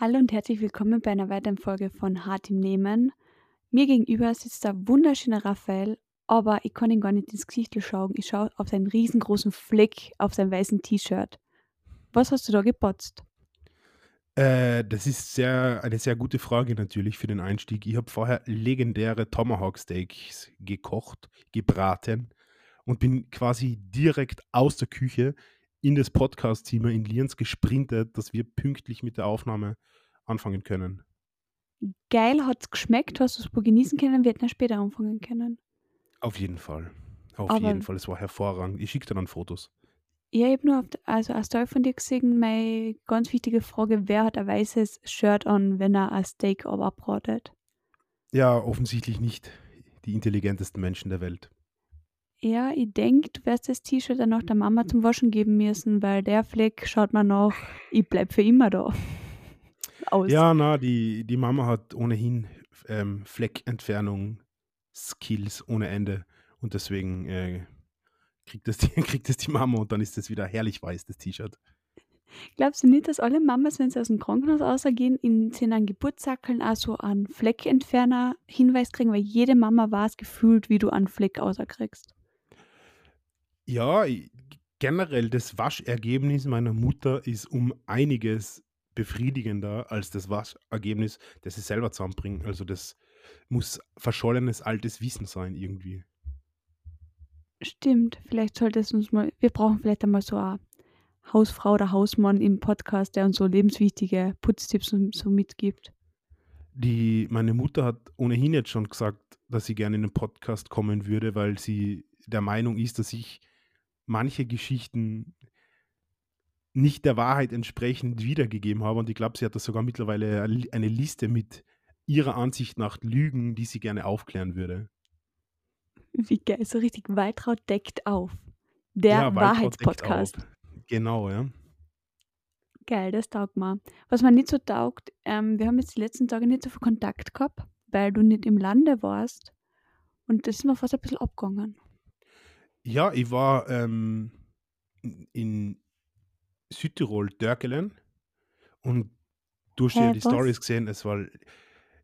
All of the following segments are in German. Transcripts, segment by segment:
Hallo und herzlich willkommen bei einer weiteren Folge von Hart im Nehmen. Mir gegenüber sitzt der wunderschöne Raphael, aber ich kann ihn gar nicht ins Gesicht schauen. Ich schaue auf seinen riesengroßen Fleck auf seinem weißen T-Shirt. Was hast du da gepotzt? Äh, das ist sehr eine sehr gute Frage natürlich für den Einstieg. Ich habe vorher legendäre Tomahawk Steaks gekocht, gebraten und bin quasi direkt aus der Küche in das Podcast-Zimmer in Lienz gesprintet, dass wir pünktlich mit der Aufnahme anfangen können. Geil, hat es geschmeckt? Hast du es genießen können? Wir hätten ja später anfangen können. Auf jeden Fall. Auf Aber jeden Fall. Es war hervorragend. Ich schicke dir dann Fotos. ja, ich habe nur auf, also eine Story von dir gesehen, meine ganz wichtige Frage, wer hat ein weißes Shirt an, wenn er ein Steak abratet? Ja, offensichtlich nicht die intelligentesten Menschen der Welt. Ja, ich denke, du wirst das T-Shirt dann noch der Mama zum Waschen geben müssen, weil der Fleck schaut man noch, ich bleib für immer da. Aus. Ja, na, die, die Mama hat ohnehin ähm, Fleckentfernung Skills ohne Ende und deswegen äh, kriegt, das die, kriegt das die Mama und dann ist das wieder herrlich weiß, das T-Shirt. Glaubst du nicht, dass alle Mamas, wenn sie aus dem Krankenhaus rausgehen, in seinen Geburtssackeln auch so einen Fleckentferner Hinweis kriegen, weil jede Mama weiß gefühlt, wie du einen Fleck rauskriegst. Ja, generell das Waschergebnis meiner Mutter ist um einiges befriedigender als das Waschergebnis, das sie selber zusammenbringt. Also das muss verschollenes altes Wissen sein irgendwie. Stimmt, vielleicht sollte es uns mal, wir brauchen vielleicht einmal so eine Hausfrau oder Hausmann im Podcast, der uns so lebenswichtige Putztipps und so mitgibt. Die, meine Mutter hat ohnehin jetzt schon gesagt, dass sie gerne in den Podcast kommen würde, weil sie der Meinung ist, dass ich manche Geschichten nicht der Wahrheit entsprechend wiedergegeben habe. Und ich glaube, sie hat da sogar mittlerweile eine Liste mit ihrer Ansicht nach Lügen, die sie gerne aufklären würde. Wie geil, so richtig Waltraud deckt auf. Der Ja, Wahrheitspodcast. Genau, ja. Geil, das taugt mir. Was mir nicht so taugt, ähm, wir haben jetzt die letzten Tage nicht so viel Kontakt gehabt, weil du nicht im Lande warst. Und das ist mir fast ein bisschen abgegangen. Ja, ich war ähm, in Südtirol, Dörkelen und du hast ja die was? Stories gesehen, es war,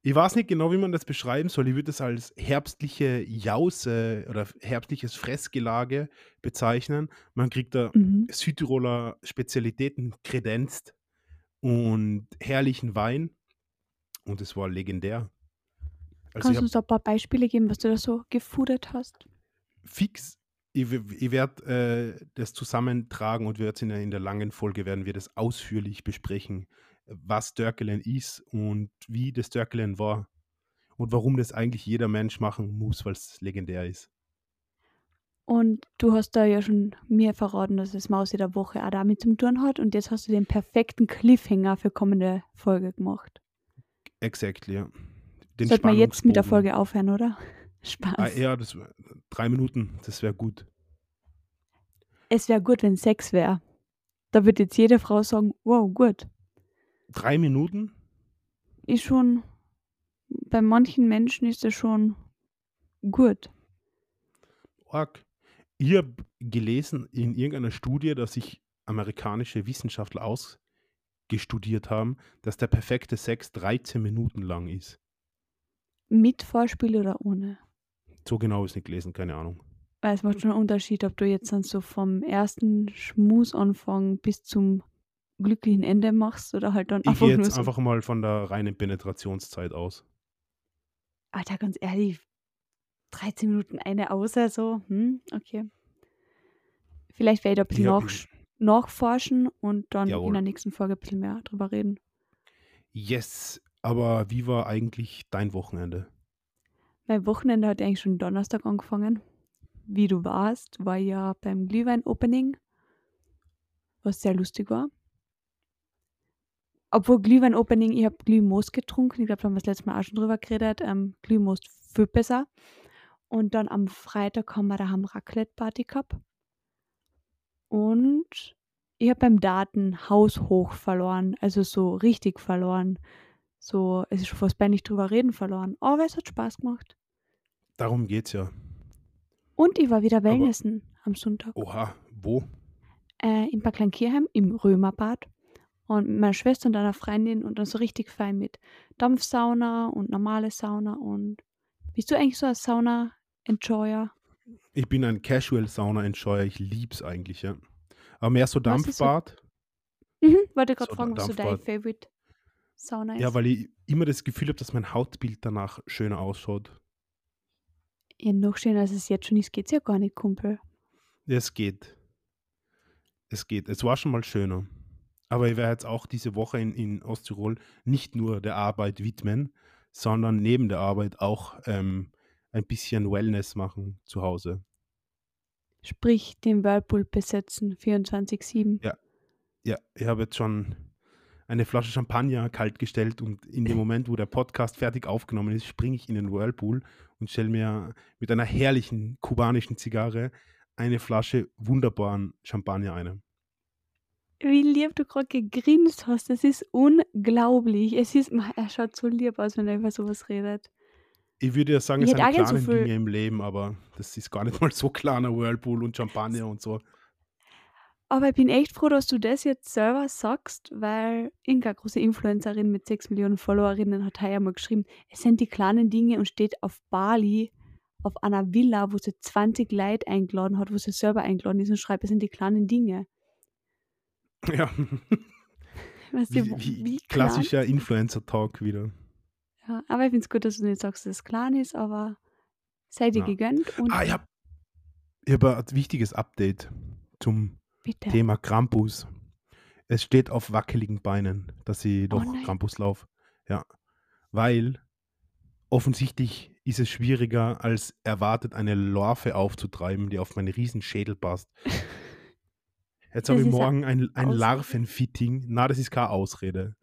ich weiß nicht genau, wie man das beschreiben soll, ich würde es als herbstliche Jause oder herbstliches Fressgelage bezeichnen. Man kriegt da Mhm. Südtiroler Spezialitäten kredenzt und herrlichen Wein und es war legendär. Also Kannst du uns ein paar Beispiele geben, was du da so gefudert hast? fix, ich, ich werde äh, das zusammentragen und wir in der, in der langen Folge werden wir das ausführlich besprechen, was Dörkelen ist und wie das Dörkelen war und warum das eigentlich jeder Mensch machen muss, weil es legendär ist. Und du hast da ja schon mir verraten, dass das Maus in der Woche auch damit zu tun hat. Und jetzt hast du den perfekten Cliffhanger für kommende Folge gemacht. Exactly, ja. Den Sollte man jetzt mit der. Folge aufhören, oder? Ah, Spaß. ja, das drei Minuten, das wäre gut. Es wäre gut, wenn Sex wäre. Da wird jetzt jede Frau sagen, wow, gut. Drei Minuten? Ist schon, bei manchen Menschen ist das schon gut. Org. Ich habe gelesen in irgendeiner Studie, dass sich amerikanische Wissenschaftler ausgestudiert haben, dass der perfekte Sex 13 Minuten lang ist. Mit Vorspiel oder ohne. So genau ist nicht gelesen, keine Ahnung. Weil es macht schon einen Unterschied, ob du jetzt dann so vom ersten Schmusanfang bis zum glücklichen Ende machst oder halt dann Ich einfach gehe nur jetzt so. einfach mal von der reinen Penetrationszeit aus. Alter, ganz ehrlich, 13 Minuten eine außer so, hm, okay. Vielleicht werde ich da ein bisschen Ich hab- nach, nachforschen und dann in Jawohl. der nächsten Folge ein bisschen mehr drüber reden. Yes, aber wie war eigentlich dein Wochenende? Mein Wochenende hat eigentlich schon Donnerstag angefangen. Wie du warst, war ja beim Glühwein-Opening, was sehr lustig war. Obwohl Glühwein-Opening, ich habe Glühmoos getrunken. Ich glaube, da haben wir das letzte Mal auch schon drüber geredet. Ähm, Glühmoos viel besser. Und dann am Freitag haben wir daheim Raclette-Party gehabt. Und ich habe beim Daten haushoch verloren. Also so richtig verloren. So, es ist schon fast peinlich drüber reden verloren. Aber es hat Spaß gemacht. Darum geht's ja. Und ich war wieder Aber- Wellnessen am Sonntag. Oha, wo? Äh, in Bad Kleinkirchheim im Römerbad. und mit meiner Schwester und einer Freundin und dann so richtig fein mit Dampfsauna und normale Sauna und bist du eigentlich so ein Sauna-Enjoyer? Ich bin ein Casual-Sauna-Enjoyer. Ich lieb's eigentlich, ja. Aber mehr so ist so Dampfbad. mhm, wollte gerade So fragen, was so dein Dampfbad. Favorite Sauna Ja, weil ich immer das Gefühl habe, dass mein Hautbild danach schöner ausschaut. Ja, noch schöner als es jetzt schon ist, geht's ja gar nicht, Kumpel. Ja, es geht. Es geht. Es war schon mal schöner. Aber ich werde jetzt auch diese Woche in, in Osttirol nicht nur der Arbeit widmen, sondern neben der Arbeit auch ähm, ein bisschen Wellness machen zu Hause. Sprich, den Whirlpool besetzen, 24-7. Ja, ja, ich habe jetzt schon eine Flasche Champagner kalt gestellt und in dem Moment, wo der Podcast fertig aufgenommen ist, springe ich in den Whirlpool und stelle mir mit einer herrlichen kubanischen Zigarre eine Flasche wunderbaren Champagner ein. Wie lieb du gerade gegrinst hast, das ist unglaublich. Es ist, er schaut so lieb aus, wenn er über sowas redet. Ich würde ja sagen, Ich es sind gern so. Dinge im Leben, aber das ist gar nicht mal so kleiner Whirlpool und Champagner und so. Aber ich bin echt froh, dass du das jetzt selber sagst, weil irgendeine große Influencerin mit 6 Millionen Followerinnen hat heuer mal geschrieben, es sind die kleinen Dinge und steht auf Bali auf einer Villa, wo sie 20 Leute eingeladen hat, wo sie selber eingeladen ist und schreibt, es sind die kleinen Dinge. Ja, Weißt du, wie wie klassischer Influencer-Talk wieder. Ja, aber ich finde es gut, dass du nicht sagst, dass es klein ist, aber sei dir Ja. gegönnt und Ah, ich habe hab ein wichtiges Update zum bitte. Thema Krampus. Es steht auf wackeligen Beinen, dass ich Oh doch nein. Krampus laufe. Ja, weil offensichtlich ist es schwieriger als erwartet, eine Larve aufzutreiben, die auf meinen riesen Schädel passt. Jetzt habe ich morgen ein, ein. Larvenfitting. Na, das ist keine Ausrede.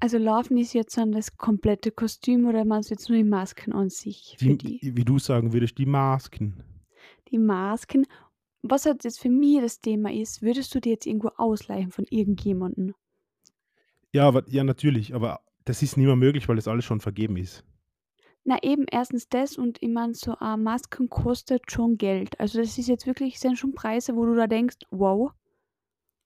Also Laufen ist jetzt dann das komplette Kostüm oder meinst du jetzt nur die Masken an sich Die, die? wie du sagen würdest, die Masken. Die Masken. Was halt jetzt für mich das Thema ist, würdest du dir jetzt irgendwo ausleihen von irgendjemandem? Ja, aber, ja, natürlich, aber das ist nicht mehr möglich, weil das alles schon vergeben ist. Na eben, erstens das und ich meine, so eine Masken kostet schon Geld. Also das ist jetzt wirklich, sind schon Preise, wo du da denkst, wow.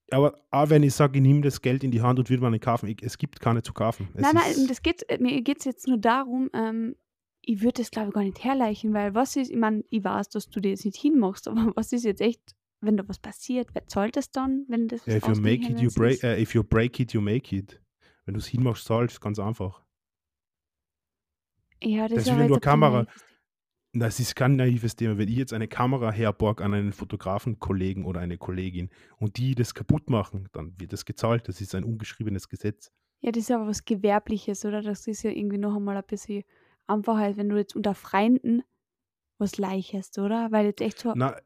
Aber auch wenn ich sage, ich nehme das Geld in die Hand und würde mal kaufen, ich, es gibt keine zu kaufen. Es Nein, nein, das geht, mir geht es jetzt nur darum, ähm, ich würde das glaube ich gar nicht herleichen, weil was ist, ich meine, ich weiß, dass du jetzt nicht hinmachst, aber was ist jetzt echt, wenn da was passiert, wer zahlt das dann, wenn das ja, if you make it, you break, äh, if you break it, you make it. Wenn du es hinmachst, zahlst, ganz einfach. Ja, das ist Das ist, eine ein bisschen Kamera, das ist kein naives Thema. Wenn ich jetzt eine Kamera herborg an einen Fotografenkollegen oder eine Kollegin und die das kaputt machen, dann wird das gezahlt. Das ist ein ungeschriebenes Gesetz. Ja, das ist aber was Gewerbliches, oder? Das ist ja irgendwie noch einmal ein bisschen einfacher, als wenn du jetzt unter Freunden was leichest, oder? Weil jetzt echt so, Na,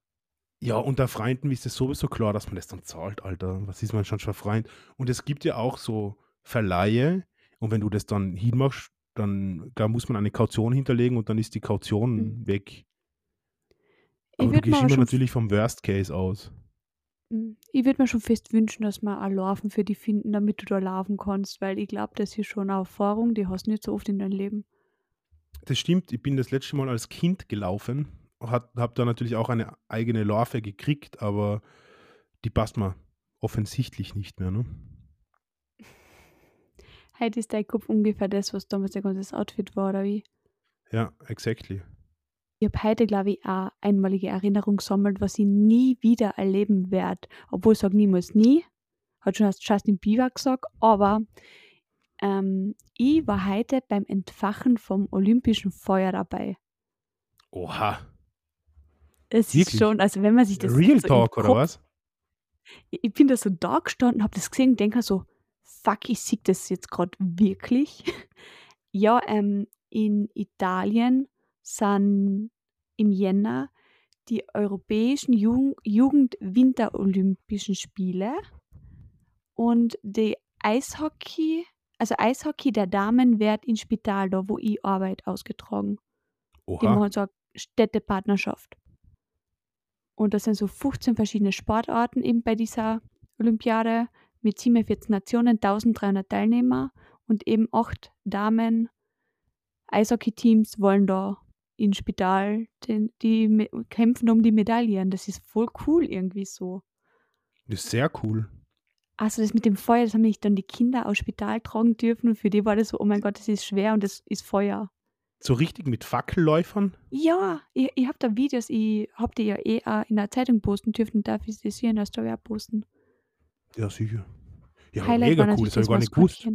ja, unter Freunden ist es sowieso klar, dass man das dann zahlt, Alter. Was ist man schon für Freund? Und es gibt ja auch so Verleihe und wenn du das dann hinmachst, dann da muss man eine Kaution hinterlegen und dann ist die Kaution Mhm. weg. ich Aber du würde mir gehst immer schon, natürlich vom Worst Case aus. Mm, ich würde mir schon fest wünschen, dass wir ein Larven für die finden, damit du da laufen kannst, weil ich glaube, das ist schon eine Erfahrung, die hast du nicht so oft in deinem Leben. Das stimmt, ich bin das letzte Mal als Kind gelaufen, habe da natürlich auch eine eigene Larve gekriegt, aber die passt mir offensichtlich nicht mehr. Ne? Heute ist dein Kopf ungefähr das, was damals dein ganzes Outfit war, oder wie? Ja, exactly. Ich habe heute, glaube ich, auch einmalige Erinnerung gesammelt, was ich nie wieder erleben werde. Obwohl ich sage niemals nie. Hat schon erst Justin Bieber gesagt. Aber ähm, ich war heute beim Entfachen vom Olympischen Feuer dabei. Oha. Es ist Wirklich? schon, also wenn man sich das Real so Talk, oder Kopf- was? Ich bin da so da gestanden, habe das gesehen, denke so, fuck, ich sehe das jetzt gerade wirklich. ja, ähm, in Italien sind im Jänner die europäischen Jugend Jugend-Winter-Olympischen Spiele und die Eishockey, also Eishockey der Damen wird in Spital, da wo ich arbeite, ausgetragen. Die Oha. machen so eine Städtepartnerschaft. Und das sind so 15 verschiedene Sportarten eben bei dieser Olympiade mit 47 Nationen, 1300 Teilnehmer und eben acht Damen Eishockey-Teams wollen da in Spital die me- kämpfen um die Medaillen. Das ist voll cool irgendwie so. Das ist sehr cool. Also das mit dem Feuer, das haben mich dann die Kinder aus Spital tragen dürfen und für die war das so, oh mein Gott, das ist schwer und das ist Feuer. So richtig mit Fackelläufern? Ja, ich, ich habe da Videos, ich habe die ja eh auch in der Zeitung posten dürfen, darf ich das hier in der Story posten. Ja, sicher. Ja, Highlight mega cool, das habe ich gar nicht gewusst.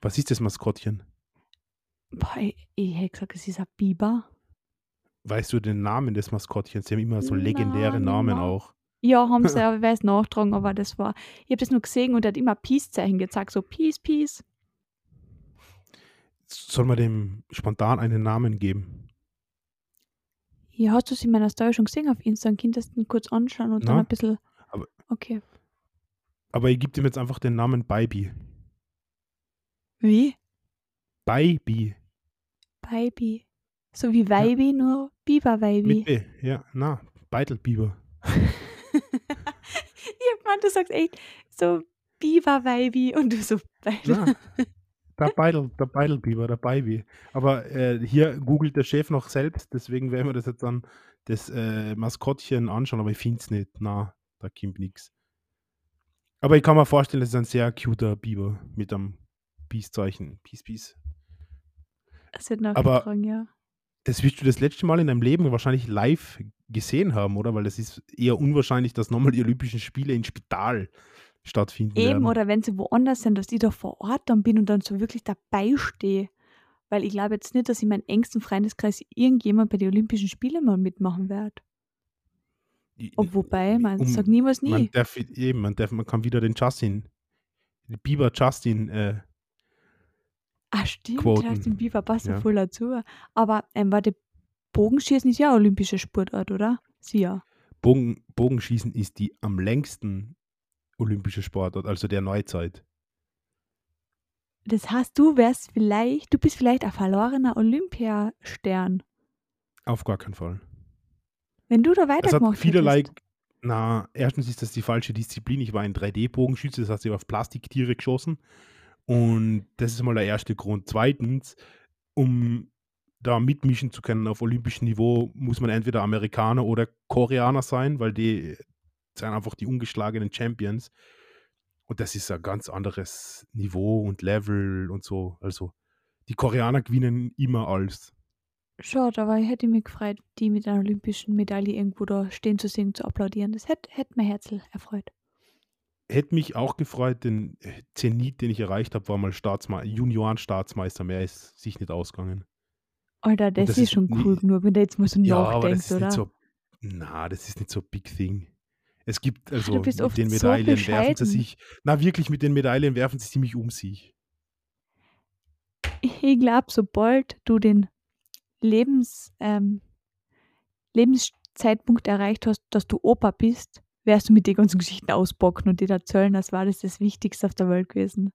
Was ist das Maskottchen? Boah, ich, ich hätte gesagt, es ist ein Biber. Weißt du den Namen des Maskottchens? Die haben immer so legendäre Nein, Namen auch. Ja, haben sie, aber ich weiß nachtragen, aber das war, ich habe das nur gesehen und er hat immer Peace-Zeichen gezeigt, so Peace, Peace. Soll man dem spontan einen Namen geben? Ja, hast du es in meiner Story schon gesehen auf Insta? Dann könntest du ihn kurz anschauen und dann Na, ein bisschen. aber- Okay. Aber ich gebe ihm jetzt einfach den Namen Baby. Wie? Baby. Baby. So wie Weibi, nur Biber-Weibi. Ja, na, Beitelbiber. Ja, du sagst echt so Biber-Weibi und du so Beidel. Na, der Beitel, der Beitelbiber, der Baby. Aber äh, hier googelt der Chef noch selbst, deswegen werden wir das jetzt dann das äh, Maskottchen anschauen, aber ich finde es nicht. Na, da kommt nichts. Aber ich kann mir vorstellen, das ist ein sehr cuter Biber mit einem Peace-Zeichen. Peace, Peace. Das wird noch Aber- getragen, ja. Das wirst du das letzte Mal in deinem Leben wahrscheinlich live gesehen haben, oder? Weil es ist eher unwahrscheinlich, dass nochmal die Olympischen Spiele in Spital stattfinden Eben, werden. oder wenn sie woanders sind, dass ich da vor Ort dann bin und dann so wirklich dabei stehe. Weil ich glaube jetzt nicht, dass in meinem engsten Freundeskreis irgendjemand bei den Olympischen Spielen mal mitmachen wird. Ob wobei, man um- sagt niemals nie. Man darf eben, man darf, man kann wieder den Justin, den Bieber Justin, äh, Ah, stimmt, Quoten. Justin Bieber passt ja voll dazu. Aber ähm, warte, Bogenschießen ist ja ein olympischer Sportart, oder? Sie ja. Bogen, Bogenschießen ist die am längsten olympische Sportart, also der Neuzeit. Das heißt, du wärst vielleicht, du bist vielleicht ein verlorener Olympiastern. Auf gar keinen Fall. Wenn du da weitergemacht vielerlei, hättest. na, erstens ist das die falsche Disziplin. Ich war ein 3D-Bogenschütze, das heißt, ich habe auf Plastiktiere geschossen. Und das ist mal der erste Grund. Zweitens, um da mitmischen zu können auf olympischem Niveau, muss man entweder Amerikaner oder Koreaner sein, weil die sind einfach die ungeschlagenen Champions. Und das ist ein ganz anderes Niveau und Level und so. Also die Koreaner gewinnen immer alles. Schade, aber ich hätte mich gefreut, die mit einer olympischen Medaille irgendwo da stehen zu sehen, zu applaudieren. Das hätte, hätte mein Herzl erfreut. Hätte mich auch gefreut, den äh, Zenit, den ich erreicht habe, war mal Staatsme Junioren-Staatsmeister. Mehr ist sich nicht ausgegangen. Alter, das, das ist ist schon cool genug, wenn du jetzt mal so Ja, aber nachdenkst, ist oder? nicht so. Na, das ist nicht so big thing. Es gibt also mit den so Medaillen werfen sie sich. Na, wirklich, mit den Medaillen werfen sie ziemlich um sich. Ich glaube, sobald du den Lebens, ähm, Lebenszeitpunkt erreicht hast, dass du Opa bist, wirst du mit den ganzen Geschichten ausbocken und dir erzählen, als war das das Wichtigste auf der Welt gewesen.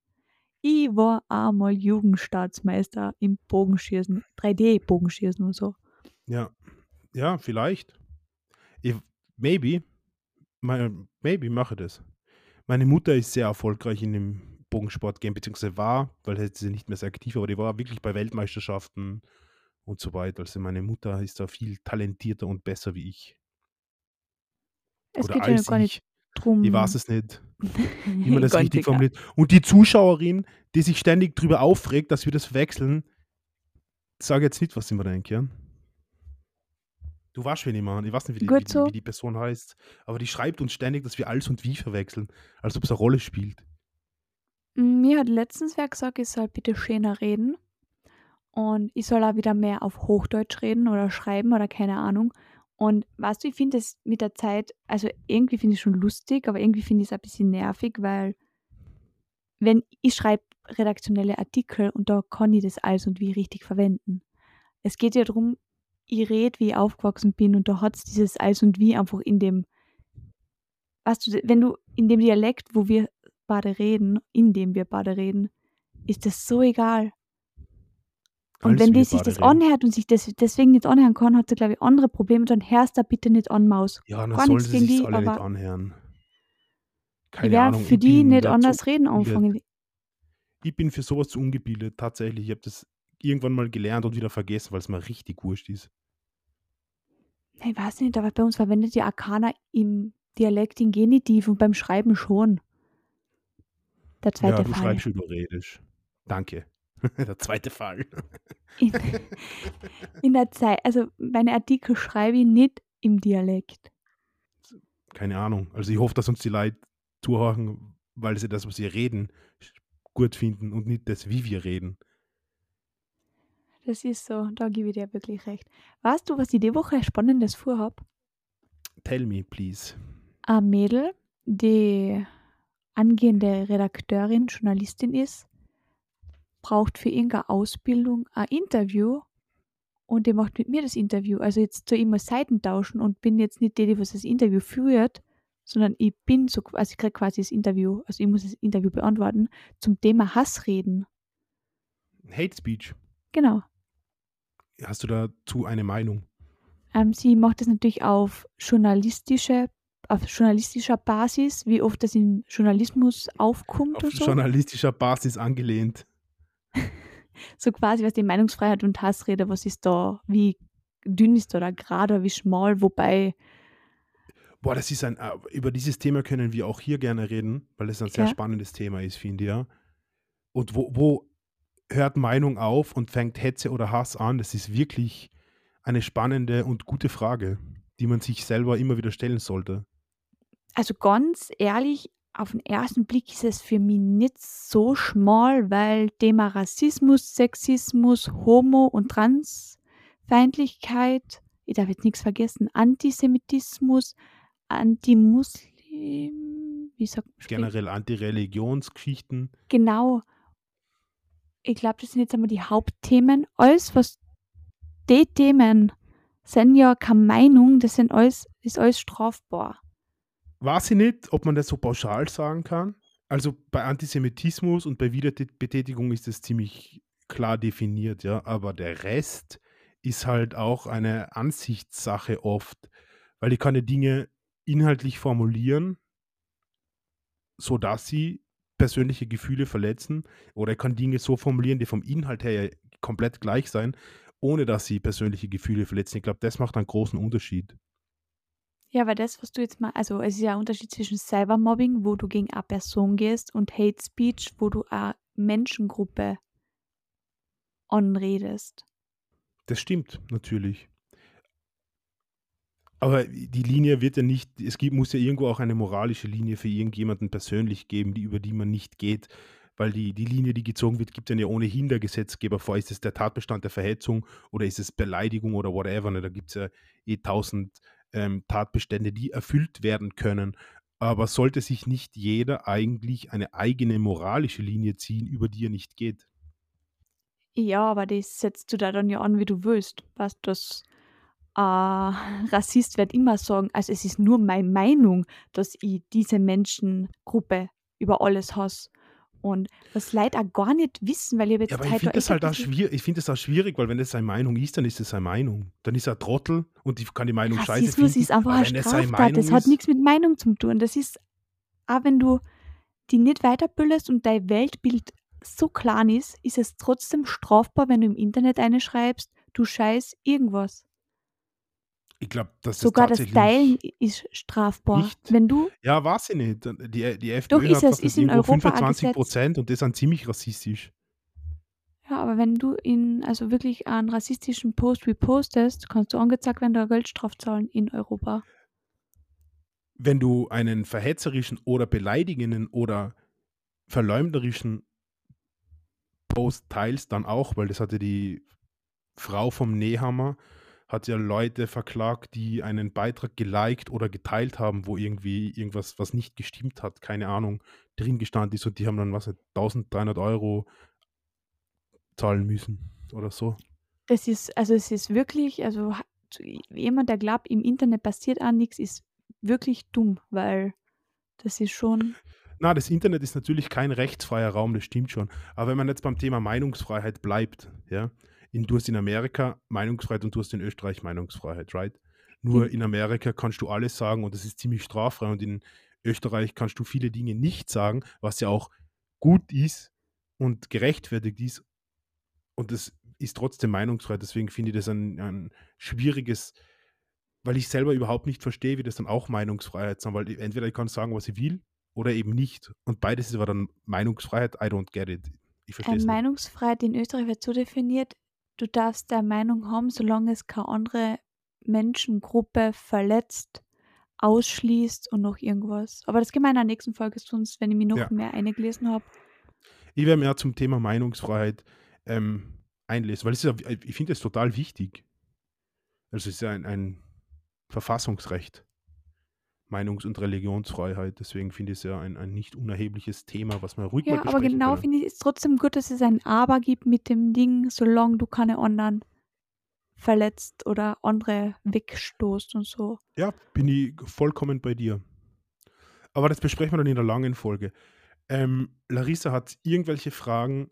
Ich war einmal Jugendstaatsmeister im Bogenschießen, 3D-Bogenschießen und so. Ja, ja, vielleicht. Ich, maybe, maybe mache das. Meine Mutter ist sehr erfolgreich in dem Bogensport-Game, beziehungsweise war, weil sie nicht mehr sehr aktiv, aber die war wirklich bei Weltmeisterschaften und so weiter. Also meine Mutter ist da viel talentierter und besser wie ich. Es Oder geht ja gar nicht ich. drum. Ich weiß es nicht, wie man das richtig formuliert. Und die Zuschauerin, die sich ständig darüber aufregt, dass wir das verwechseln, sage jetzt nicht, was sie mir denkt, ja? Du weißt, wen ich meine. Ich weiß nicht, wie die, wie, so. wie die Person heißt. Aber die schreibt uns ständig, dass wir als und wie verwechseln. Als ob es eine Rolle spielt. Mm, Mir hat letztens wer gesagt, ich soll bitte schöner reden. Und ich soll auch wieder mehr auf Hochdeutsch reden oder schreiben oder keine Ahnung. Und weißt du, ich finde es mit der Zeit, also irgendwie finde ich es schon lustig, aber irgendwie finde ich es ein bisschen nervig, weil wenn ich schreibe redaktionelle Artikel und da kann ich das als und wie richtig verwenden. Es geht ja darum, ich rede, wie ich aufgewachsen bin und da hat es dieses als und wie einfach in dem, weißt du, wenn du in dem Dialekt, wo wir beide reden, in dem wir beide reden, ist das so egal. Und wenn die sich das reden. anhört und sich das deswegen nicht anhören kann, hat sie, glaube ich, andere Probleme, dann hörst du bitte nicht an, Maus. Ja, dann sollen sie sich alle nicht anhören. ich Keine werde Ahnung. für ich die nicht anders reden anfangen. Ich bin für sowas zu ungebildet, tatsächlich. Ich habe das irgendwann mal gelernt und wieder vergessen, weil es mir richtig wurscht ist. Ich weiß nicht, aber bei uns verwendet die Arkana im Dialekt den Genitiv und beim Schreiben schon. Der Ja, zweite du Fall. schreibst, redest. Danke. Der zweite Fall. In, in der Zeit, also meine Artikel schreibe ich nicht im Dialekt. Keine Ahnung. Also ich hoffe, dass uns die Leute zuhören, weil sie das, was wir reden, gut finden und nicht das, wie wir reden. Das ist so, da gebe ich dir wirklich recht. Weißt du, was ich die Woche Spannendes vorhab? Tell me, please. Ein Mädel, die angehende Redakteurin, Journalistin ist, braucht für irgendeine Ausbildung ein Interview und die macht mit mir das Interview. Also jetzt zu immer Seiten tauschen und bin jetzt nicht die, die was das Interview führt, sondern ich bin so, also ich kriege quasi das Interview, also ich muss das Interview beantworten zum Thema Hassreden. Hate Speech. Genau. Hast du dazu eine Meinung? Ähm, sie macht das natürlich auf journalistische, auf journalistischer Basis, wie oft das im Journalismus aufkommt Auf und so. journalistischer Basis angelehnt. So quasi, was die Meinungsfreiheit und Hassrede, was ist da, wie dünn ist da, da gerade, wie schmal, wobei, Boah, das ist ein, äh, über dieses Thema können wir auch hier gerne reden, weil es ein sehr Ja. spannendes Thema ist, finde ich. Ja. Und wo, wo hört Meinung auf und fängt Hetze oder Hass an? Das ist wirklich eine spannende und gute Frage, die man sich selber immer wieder stellen sollte. also ganz ehrlich, auf den ersten Blick ist es für mich nicht so schmal, weil Thema Rassismus, Sexismus, Homo- und Transfeindlichkeit, ich darf jetzt nichts vergessen, Antisemitismus, Antimuslim, wie sagt man? Generell Antireligionsgeschichten. Genau. Ich glaube, das sind jetzt einmal die Hauptthemen. Alles, was die Themen sind ja keine Meinung, das sind alles, ist alles strafbar. Weiß ich nicht, ob man das so pauschal sagen kann. Also bei Antisemitismus und bei Wiederbetätigung ist das ziemlich klar definiert, ja. Aber der Rest ist halt auch eine Ansichtssache oft, weil ich kann die Dinge inhaltlich formulieren, sodass sie persönliche Gefühle verletzen. Oder ich kann Dinge so formulieren, die vom Inhalt her ja komplett gleich sein, ohne dass sie persönliche Gefühle verletzen. Ich glaube, das macht einen großen Unterschied. Ja, aber das, was du jetzt mal, also es ist ja ein Unterschied zwischen Cybermobbing, wo du gegen eine Person gehst, und Hate Speech, wo du eine Menschengruppe anredest. Das stimmt, natürlich. Aber die Linie wird ja nicht, es gibt, muss ja irgendwo auch eine moralische Linie für irgendjemanden persönlich geben, die, über die man nicht geht. Weil die, die Linie, die gezogen wird, gibt dann ja ohnehin der Gesetzgeber vor. Ist es der Tatbestand der Verhetzung oder ist es Beleidigung oder whatever? Ne? Da gibt es ja eh tausend ähm, Tatbestände, die erfüllt werden können. Aber sollte sich nicht jeder eigentlich eine eigene moralische Linie ziehen, über die er nicht geht? Ja, aber das setzt du da dann ja an, wie du willst. Du, das äh, Rassist wird immer sagen, also es ist nur meine Meinung, dass ich diese Menschengruppe über alles hasse. Und was Leute auch gar nicht wissen, weil ich hab jetzt Ja, aber ich finde das halt auch schwierig. Ich finde das auch schwierig, weil wenn es seine Meinung ist, dann ist es seine Meinung. Dann ist er ein Trottel und ich kann die Meinung scheiße Rassismus finden. ist einfach eine Straftat. Das hat nichts mit Meinung zu tun. Das ist, auch wenn du die nicht weiterbildest und dein Weltbild so klein ist, ist es trotzdem strafbar, wenn du im Internet eine schreibst, du scheiß irgendwas. Ich glaube, das Sogar das tatsächlich. Teilen ist strafbar. nicht- Wenn du, Ja, weiß ich nicht. Die, die FPÖ ist hat es, ist in Europa ein 25 Gesetz. Prozent und das sind ziemlich rassistisch. ja, aber wenn du in, also wirklich einen rassistischen Post repostest, kannst du angezeigt werden, da Geldstraf zahlen in Europa. Wenn du einen verhetzerischen oder beleidigenden oder verleumderischen Post teilst, dann auch, weil das hatte die Frau vom Nehammer, hat ja Leute verklagt, die einen Beitrag geliked oder geteilt haben, wo irgendwie irgendwas, was nicht gestimmt hat, keine Ahnung, drin gestanden ist und die haben dann, was, nicht, 1300 Euro zahlen müssen oder so. Das ist, also es ist wirklich, also jemand, der glaubt, im Internet passiert auch nichts, ist wirklich dumm, weil das ist schon, Na, das Internet ist natürlich kein rechtsfreier Raum, das stimmt schon. Aber wenn man jetzt beim Thema Meinungsfreiheit bleibt, ja, in, du hast in Amerika Meinungsfreiheit und du hast in Österreich Meinungsfreiheit, right? Nur Mhm. in Amerika kannst du alles sagen und das ist ziemlich straffrei und in Österreich kannst du viele Dinge nicht sagen, was ja auch gut ist und gerechtfertigt ist. Und das ist trotzdem Meinungsfreiheit. Deswegen finde ich das ein, ein schwieriges, weil ich selber überhaupt nicht verstehe, wie das dann auch Meinungsfreiheit ist. Weil entweder ich kann sagen, was ich will, oder eben nicht. Und beides ist aber dann Meinungsfreiheit. I don't get it. Ich verstehe Äh, nicht. Meinungsfreiheit in Österreich wird so definiert, du darfst der Meinung haben, solange es keine andere Menschengruppe verletzt, ausschließt und noch irgendwas. Aber das gehen wir in der nächsten Folge sonst, wenn ich mich noch Ja. mehr eingelesen habe. Ich werde mehr zum Thema Meinungsfreiheit ähm, einlesen, weil es ist ja, ich finde es total wichtig. Also es ist ja ein, ein Verfassungsrecht, Meinungs- und Religionsfreiheit. Deswegen finde ich es ja ein, ein nicht unerhebliches Thema, was man ruhig mal Ja, aber genau finde ich es trotzdem gut, dass es ein Aber gibt mit dem Ding, solange du keine anderen verletzt oder andere wegstoßt und so. Ja, bin ich vollkommen bei dir. Aber das besprechen wir dann in der langen Folge. Ähm, Larissa hat irgendwelche Fragen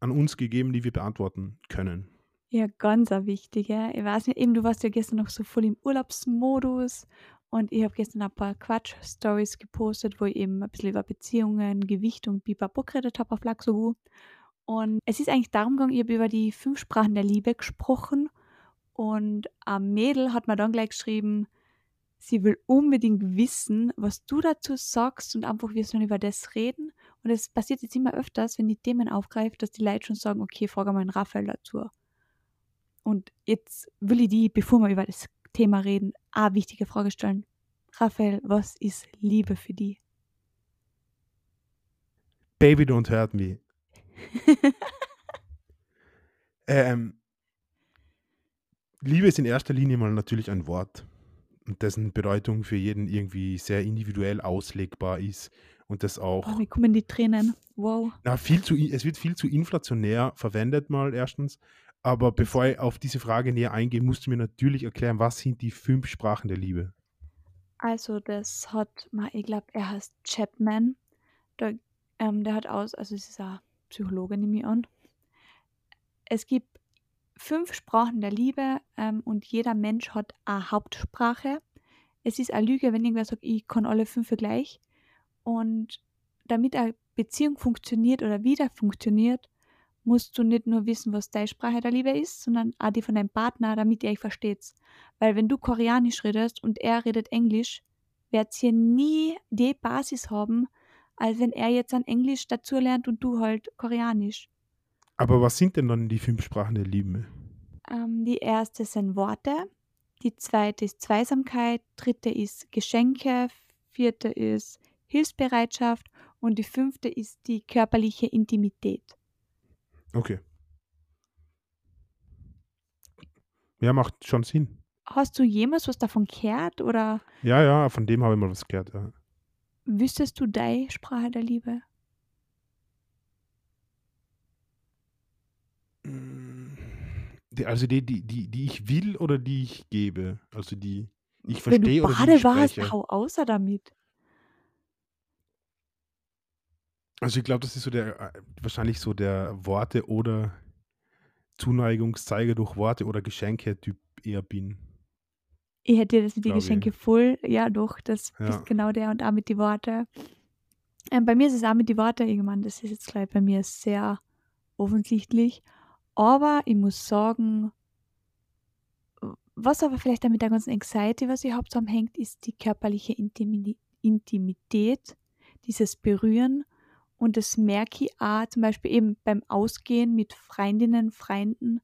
an uns gegeben, die wir beantworten können. Ja, ganz ein wichtiger. Ich weiß nicht, eben, du warst ja gestern noch so voll im Urlaubsmodus und ich habe gestern ein paar Quatsch-Stories gepostet, wo ich eben ein bisschen über Beziehungen, Gewicht und Bipapo geredet habe auf Laxohu. Und es ist eigentlich darum gegangen, ich habe über die fünf Sprachen der Liebe gesprochen und ein Mädel hat mir dann gleich geschrieben, sie will unbedingt wissen, was du dazu sagst und einfach wir sollen über das reden. Und es passiert jetzt immer öfters, wenn die Themen aufgreift, dass die Leute schon sagen, okay, frage mal den Raphael dazu. Und jetzt will ich die, bevor wir über das Thema reden, eine wichtige Frage stellen. Raphael, was ist Liebe für die? Baby, don't hurt me. ähm, Liebe ist in erster Linie mal natürlich ein Wort. Und dessen Bedeutung für jeden irgendwie sehr individuell auslegbar ist. Und das auch. Oh, mir kommen die Tränen. Wow. Na, viel zu, es wird viel zu inflationär verwendet, mal erstens. Aber bevor ich auf diese Frage näher eingehe, musst du mir natürlich erklären, was sind die fünf Sprachen der Liebe? Also das hat, mal, ich glaube, er heißt Chapman. Der, ähm, der hat aus, also es ist ein Psychologe, nehme ich an. Es gibt fünf Sprachen der Liebe ähm, und jeder Mensch hat eine Hauptsprache. Es ist eine Lüge, wenn irgendwer sagt, ich kann alle fünf gleich. Und damit eine Beziehung funktioniert oder wieder funktioniert, musst du nicht nur wissen, was deine Sprache der Liebe ist, sondern auch die von deinem Partner, damit ihr euch versteht. Weil wenn du Koreanisch redest und er redet Englisch, wird ihr nie die Basis haben, als wenn er jetzt an Englisch dazu lernt und du halt Koreanisch. Aber was sind denn dann die fünf Sprachen der Liebe? Ähm, die erste sind Worte, die zweite ist Zweisamkeit, dritte ist Geschenke, vierte ist Hilfsbereitschaft und die fünfte ist die körperliche Intimität. Okay. Ja, macht schon Sinn. Hast du jemals was davon gehört oder Ja, ja, von dem habe ich mal was gehört. Ja. wüsstest du deine Sprache der Liebe? Mm, Die, also die, die, die, die ich will oder die ich gebe? Also die ich Wenn du verstehe oder die Bade ich warst, hau außer damit. Also ich glaube, das ist so der, äh, wahrscheinlich so der Worte oder Zuneigungszeiger durch Worte oder Geschenke-Typ eher bin. Ich hätte das mit den ich. Geschenke voll, ja doch, das Ja. bist genau der und auch mit die Worte. Ähm, bei mir ist es auch mit die Worte irgendwann, das ist jetzt gleich bei mir sehr offensichtlich. Aber ich muss sagen, was aber vielleicht damit der ganzen Anxiety, was ich habe, zusammenhängt, ist die körperliche Intimi Intimität, dieses Berühren. Und das merke ich auch zum Beispiel eben beim Ausgehen mit Freundinnen, Freunden,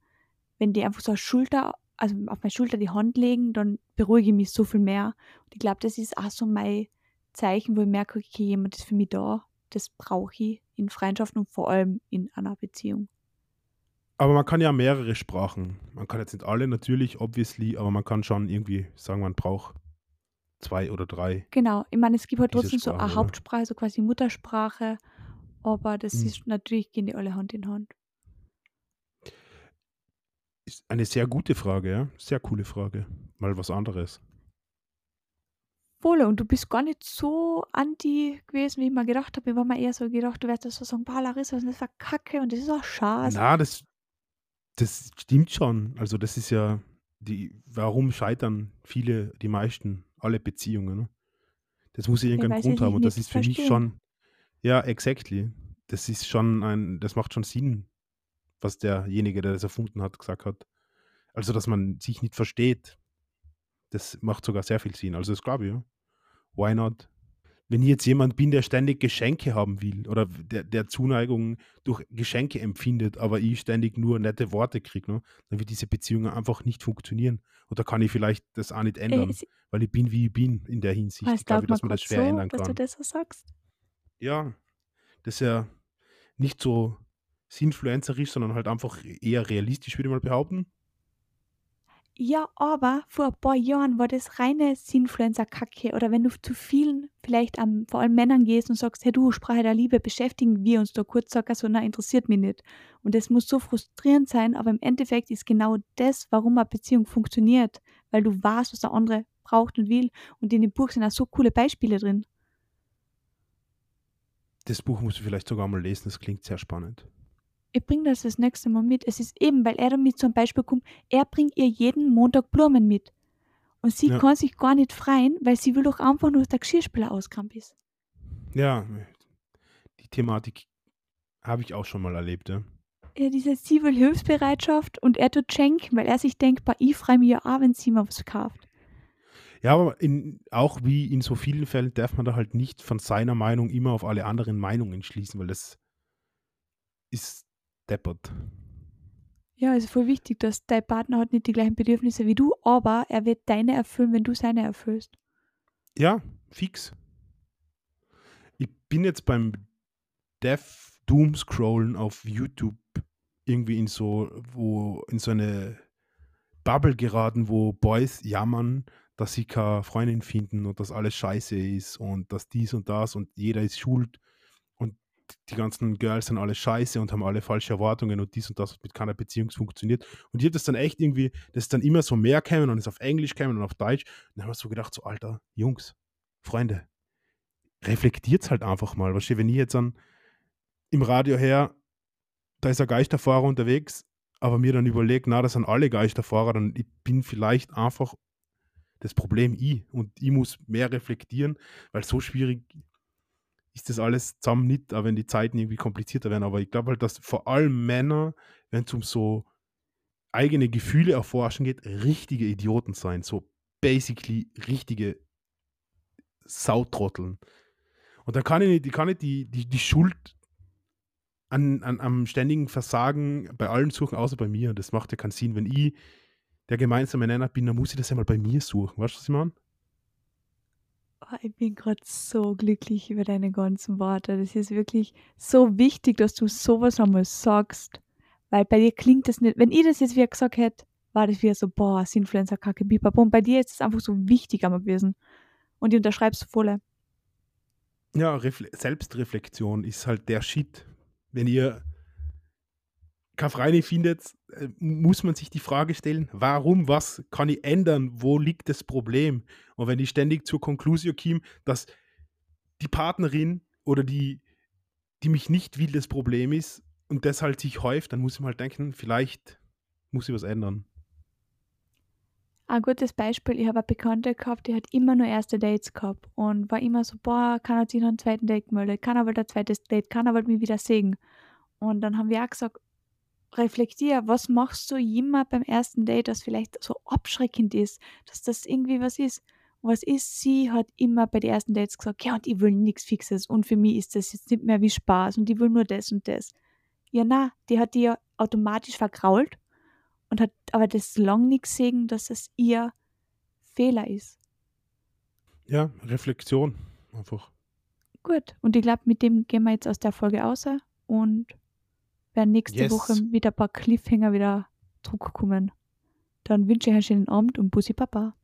wenn die einfach so eine Schulter, also auf meine Schulter die Hand legen, dann beruhige ich mich so viel mehr. Und ich glaube, das ist auch so mein Zeichen, wo ich merke, okay, jemand ist für mich da. Das brauche ich in Freundschaften und vor allem in einer Beziehung. Aber man kann ja mehrere Sprachen. Man kann jetzt nicht alle natürlich, obviously, aber man kann schon irgendwie sagen, man braucht zwei oder drei. Genau, ich meine, es gibt halt trotzdem so Sprache, eine oder? Hauptsprache, so quasi Muttersprache, aber das Mhm. ist natürlich, gehen die alle Hand in Hand. Ist eine sehr gute Frage, ja. Sehr coole Frage. Mal was anderes. Voll, und du bist gar nicht so anti gewesen, wie ich mir gedacht habe. Ich war mir eher so gedacht, du wirst das so sagen, boah, Larissa, ist das für Kacke und das ist auch schade. Na, das, das stimmt schon. Also das ist ja die, warum scheitern viele, die meisten, alle Beziehungen. Ne? Das muss ja irgendeinen Grund haben und das ist für mich verstehen. schon, ja, exactly. Das ist schon ein, das macht schon Sinn, was derjenige, der das erfunden hat, gesagt hat. Also, dass man sich nicht versteht, das macht sogar sehr viel Sinn. Also das glaube ich, ja. Why not? wenn ich jetzt jemand bin, der ständig Geschenke haben will oder der, der Zuneigung durch Geschenke empfindet, aber ich ständig nur nette Worte kriege, ne, dann wird diese Beziehung einfach nicht funktionieren. Da kann ich vielleicht das auch nicht ändern, es- weil ich bin, wie ich bin in der Hinsicht. Ich glaube, dass man das schwer so, ändern dass du kann. das so sagst. Ja, das ist ja nicht so influencerisch, sondern halt einfach eher realistisch, würde ich mal behaupten. Ja, aber vor ein paar Jahren war das reine Influencer-Kacke. Oder wenn du zu vielen, vielleicht am, vor allem Männern gehst und sagst, hey du, Sprache der Liebe, beschäftigen wir uns da kurz, sag also, na, interessiert mich nicht. Und das muss so frustrierend sein, aber im Endeffekt ist genau das, warum eine Beziehung funktioniert. Weil du weißt, was der andere braucht und will. Und in dem Buch sind auch so coole Beispiele drin. Das Buch musst du vielleicht sogar mal lesen, das klingt sehr spannend. Ich bringe das das nächste Mal mit. Es ist eben, weil er damit zum Beispiel kommt, er bringt ihr jeden Montag Blumen mit. Und sie Ja. kann sich gar nicht freuen, weil sie will doch einfach nur, dass der Geschirrspüler ausgeräumt ist. Ja, die Thematik habe ich auch schon mal erlebt, ja. Ja, diese sie will Hilfsbereitschaft und er tut schenken, weil er sich denkt, bei ich freue mich ja auch, wenn sie mir was kauft. Ja, aber in, auch wie in so vielen Fällen darf man da halt nicht von seiner Meinung immer auf alle anderen Meinungen schließen, weil das ist deppert. Ja, es ist voll wichtig, dass dein Partner hat nicht die gleichen Bedürfnisse wie du, aber er wird deine erfüllen, wenn du seine erfüllst. Ja, fix. Ich bin jetzt beim Death Doom Scrollen auf YouTube irgendwie in so, wo in so eine Bubble geraten, wo Boys jammern, dass sie keine Freundin finden und dass alles scheiße ist und dass dies und das und jeder ist schuld und die ganzen Girls sind alle scheiße und haben alle falsche Erwartungen und dies und das mit keiner Beziehung funktioniert. Und ich habe das dann echt irgendwie, das ist dann immer so mehr kämen und ist auf Englisch kämen und auf Deutsch. Und dann habe ich so gedacht, so, Alter, Jungs, Freunde, reflektiert halt einfach mal. Du, wenn ich jetzt an, im Radio her, da ist ein Geisterfahrer unterwegs, aber mir dann überlegt, na, das sind alle Geisterfahrer, dann ich bin vielleicht einfach das Problem ich und ich muss mehr reflektieren, weil so schwierig ist das alles zusammen nicht, auch wenn die Zeiten irgendwie komplizierter werden. Aber ich glaube halt, dass vor allem Männer, wenn es um so eigene Gefühle erforschen geht, richtige Idioten sein. So basically richtige Sautrotteln. Und da kann ich nicht, ich kann nicht die, die, die Schuld an, an, am ständigen Versagen bei allen suchen, außer bei mir. Das macht ja keinen Sinn. Wenn ich der gemeinsame Nenner bin, dann muss ich das ja mal bei mir suchen. Weißt du, was ich meine? Oh, ich bin gerade so glücklich über deine ganzen Worte. Das ist wirklich so wichtig, dass du sowas einmal sagst. Weil bei dir klingt das nicht, wenn ich das jetzt wieder gesagt hätte, war das wieder so, boah, ist Influencer-Kacke, bipapum. Bei dir ist es einfach so wichtig einmal gewesen. Und ich unterschreibst voll. Ja, Refle Selbstreflexion ist halt der Shit. Wenn ihr Freundin findet, äh, muss man sich die Frage stellen, warum, was kann ich ändern, wo liegt das Problem? Und wenn ich ständig zur Konklusion komme, dass die Partnerin oder die, die mich nicht will, das Problem ist und das halt sich häuft, dann muss ich mal denken, vielleicht muss ich was ändern. Ein gutes Beispiel, ich habe eine Bekannte gehabt, die hat immer nur erste Dates gehabt und war immer so, boah, kann er sich noch einen zweiten Date gemeldet, kann er wohl ein zweites Date, kann er wohl mich wieder sehen. Und dann haben wir auch gesagt, reflektier, was machst du immer beim ersten Date, das vielleicht so abschreckend ist, dass das irgendwie was ist. Was ist, sie hat immer bei den ersten Dates gesagt, ja, und ich will nichts Fixes und für mich ist das jetzt nicht mehr wie Spaß und ich will nur das und das. Ja, na, die hat die ja automatisch vergrault und hat aber das lang nicht gesehen, dass es ihr Fehler ist. Ja, Reflexion einfach. Gut, und ich glaube, mit dem gehen wir jetzt aus der Folge aus und werden nächste Yes. Woche wieder ein paar Cliffhanger wieder zurückkommen. Dann wünsche ich euch einen schönen Abend und Bussi Papa.